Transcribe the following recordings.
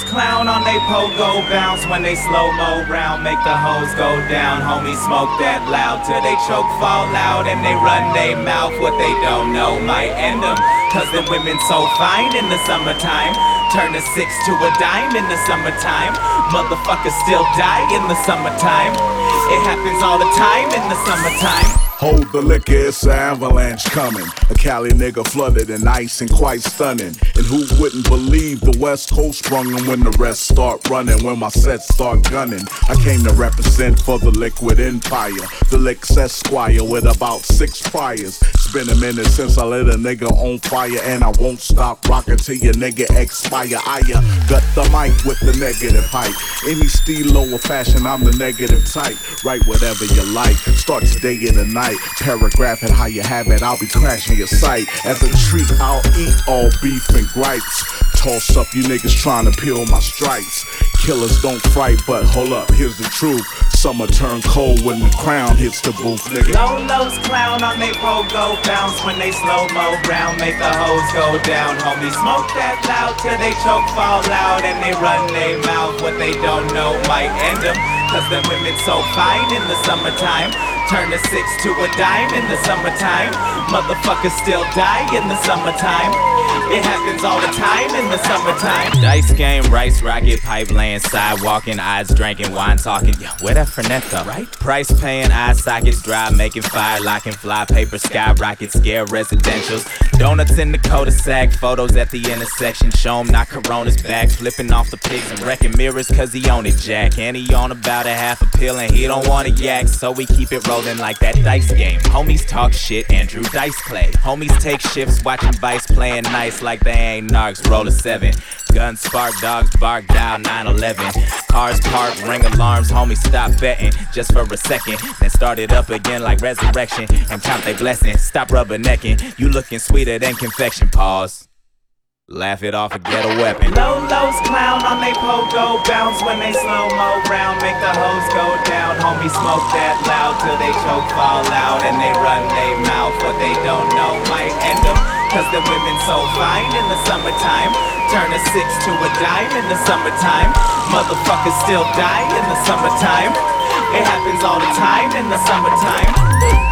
Clown on they pogo bounce when they slow mo round. Make the hoes go down. homie. smoke that loud till they choke, fall out, and they run they mouth. What they don't know might end them. Cause the women so fine in the summertime. Turn a six to a dime in the summertime. Motherfuckers still die in the summertime. It happens all the time in the summertime. Hold the liquor, it's an avalanche coming. A Cali nigga flooded and ice and quite stunning. And who wouldn't believe the West Coast sprung and when the rest start running, when my sets start gunning. I came to represent for the liquid empire. The Licks Esquire with about six priors. It's been a minute since I lit a nigga on fire, and I won't stop rocking till your nigga expire. I uh, got the mic with the negative hype. Any stilo or fashion, I'm the negative type. Write whatever you like, starts day and the night. Paragraph it how you have it, I'll be crashing your site. As a treat, I'll eat all beef and gripes. Toss up you niggas trying to peel my stripes. Killers don't fight, but hold up, here's the truth. Summer turn cold when the crown hits the booth, nigga. Lolos clown on they pogo bounce when they slow mo round, make the hoes go down. Homie, smoke that loud till they choke, fall out, and they run they mouth. What they don't know might end them. Cause the women so fine in the summertime. Turn a six to a dime in the summertime. Motherfuckers still die in the summertime. It happens all the time in the summertime. Dice game, rice, rocket, pipe laying, sidewalking, eyes drinking, wine talking. Yeah, where that Fernet though, right? Price paying, eye sockets dry, making fire, locking, fly paper, skyrocket, scare residentials. Donuts in the cul-de-sac, photos at the intersection. Show 'em not Corona's back, flipping off the pigs and wrecking mirrors cause he own it, Jack. And he on about a half a pill and he don't want to yak, so we keep it rolling like that dice game. Homies talk shit, Andrew Dice Clay. Homies take shifts, watching Vice playing nice like they ain't narcs. Roll a seven. Guns spark, dogs bark, dial 911. Cars park, ring alarms, homie, stop betting just for a second. Then start it up again like resurrection and count they blessings. Stop rubbernecking, you looking sweeter than confection. Pause. Laugh it off and get a weapon. Lolos clown on they pogo bounce when they slow mo round, make the hoes go down. Homie smoke that loud till they choke, fall out, and they run they mouth. What they don't know might end them. Cause the women so fine in the summertime. Turn a six to a dime in the summertime. Motherfuckers still die in the summertime. It happens all the time in the summertime.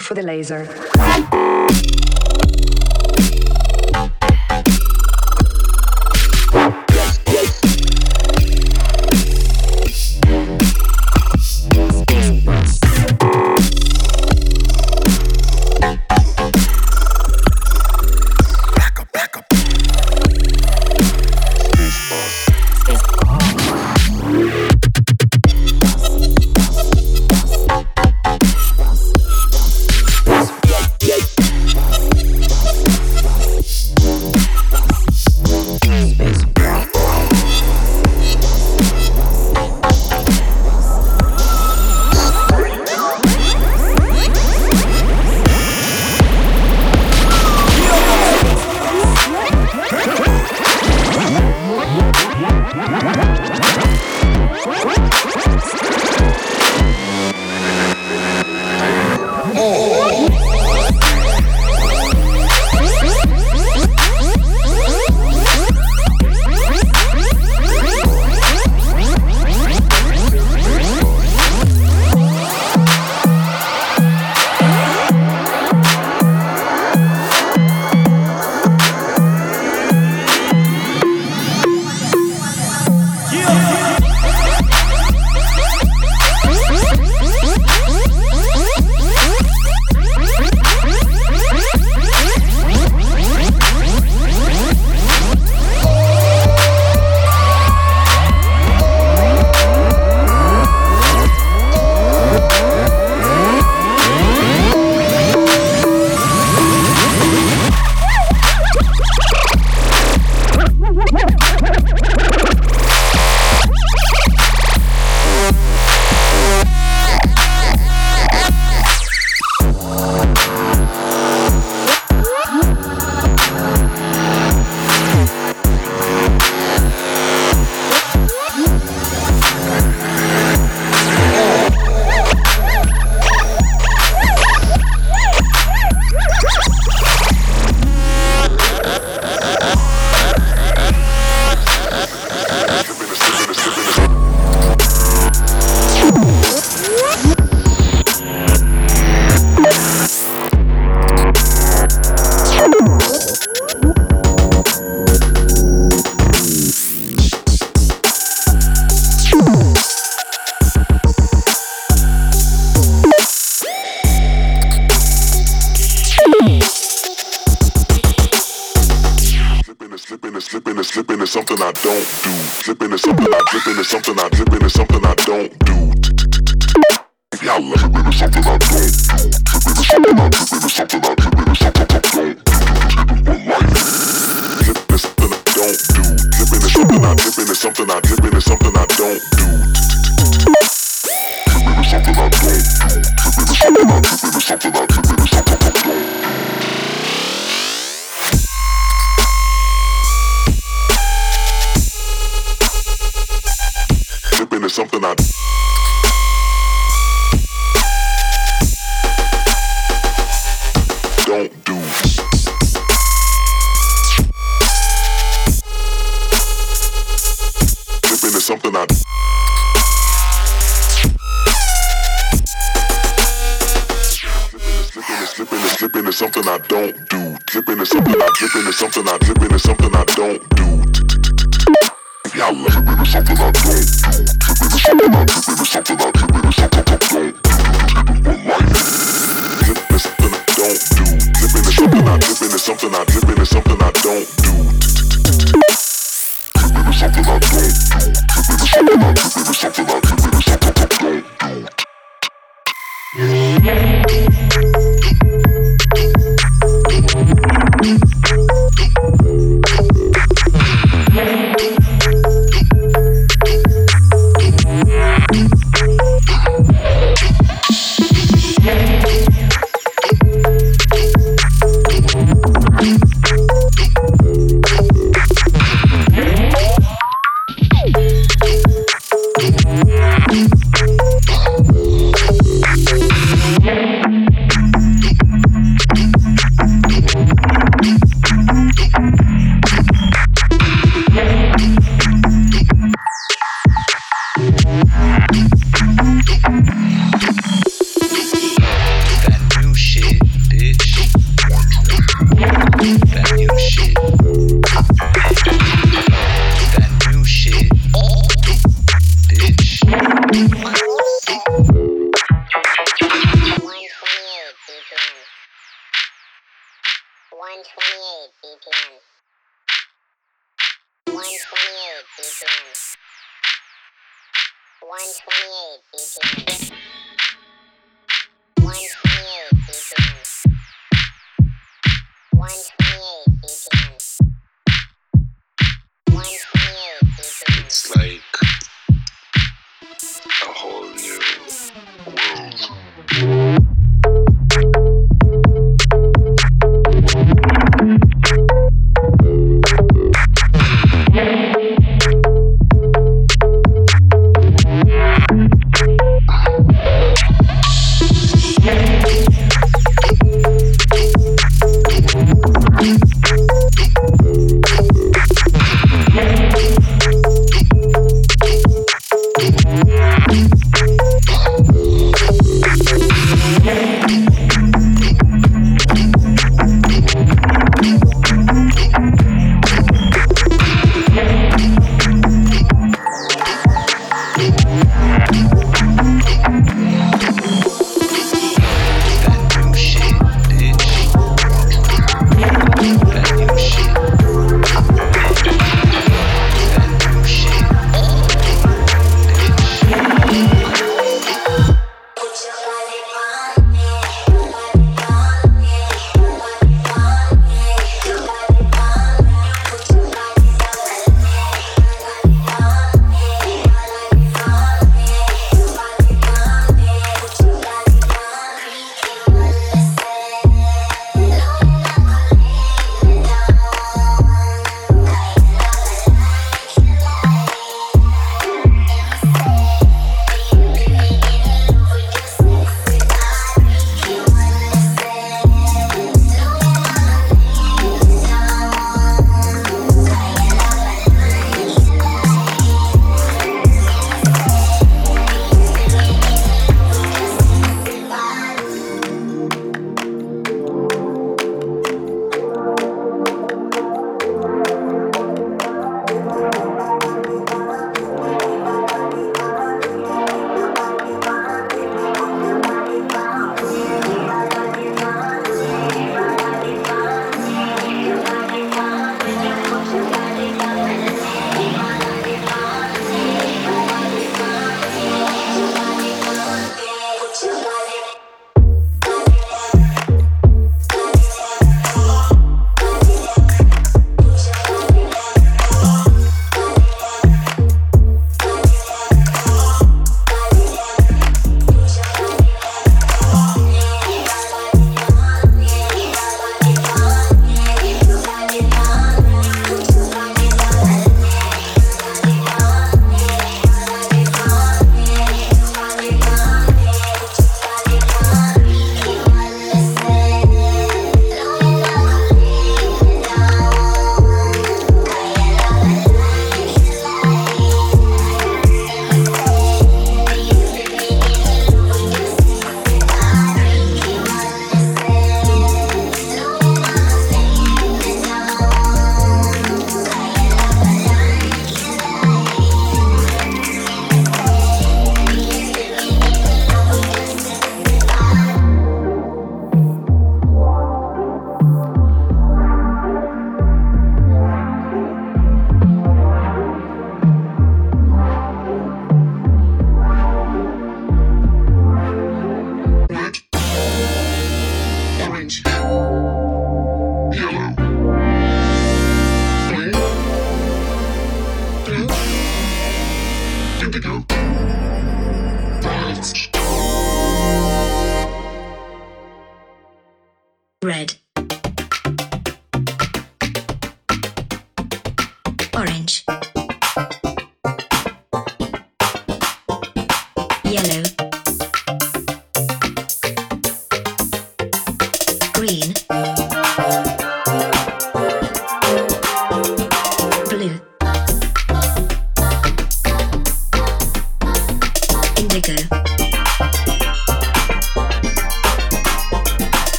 for the laser.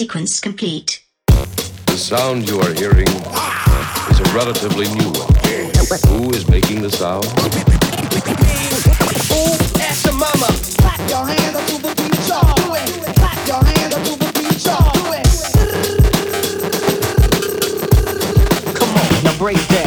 sequence complete. The sound you are hearing is a relatively new one. Who is making the sound? Ooh, ask your mama. Clap your hands up to the beat, y'all. Do it. Clap your hands up to the beat, y'all. Do it. Come on, now break that.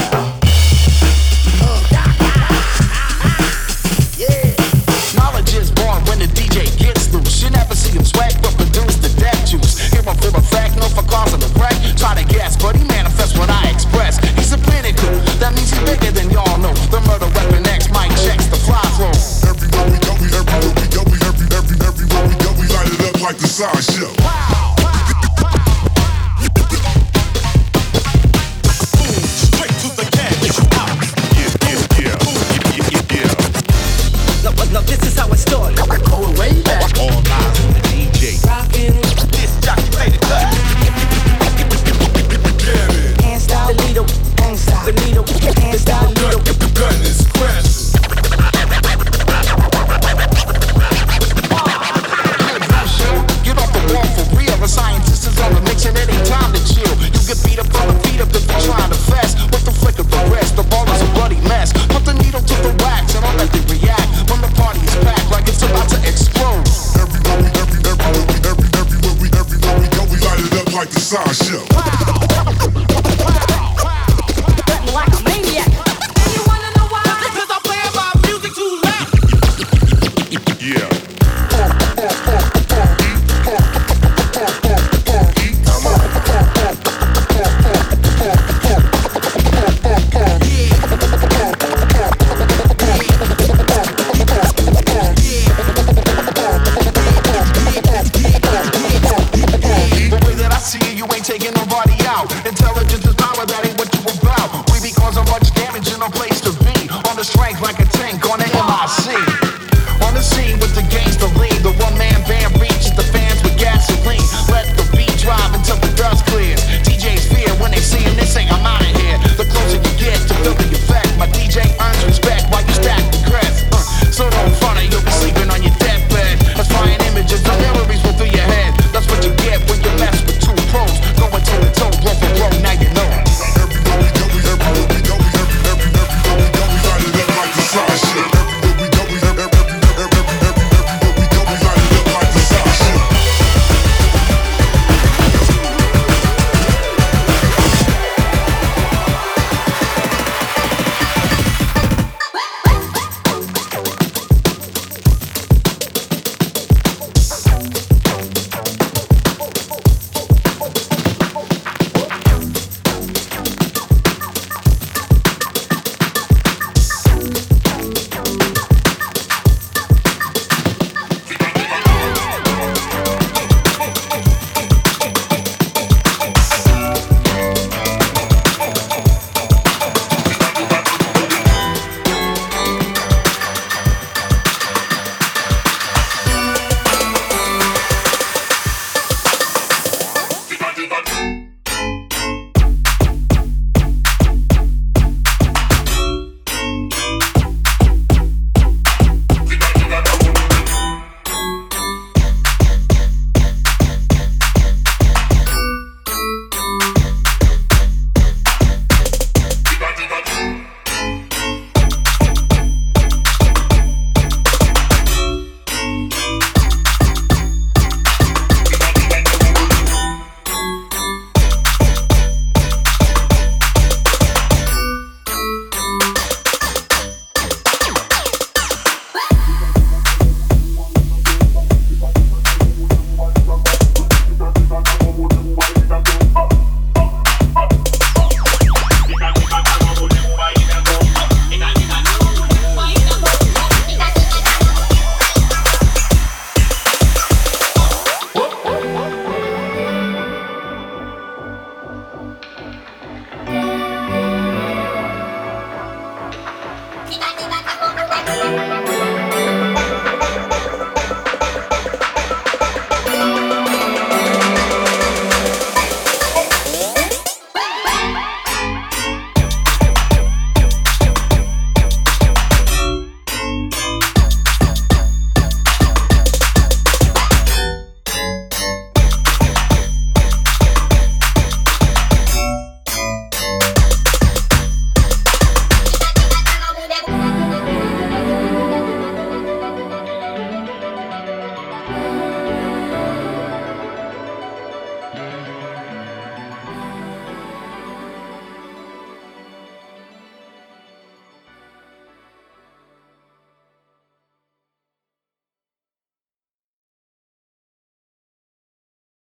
You'll be sleeping on your deathbed. That's Aspiring images of memories.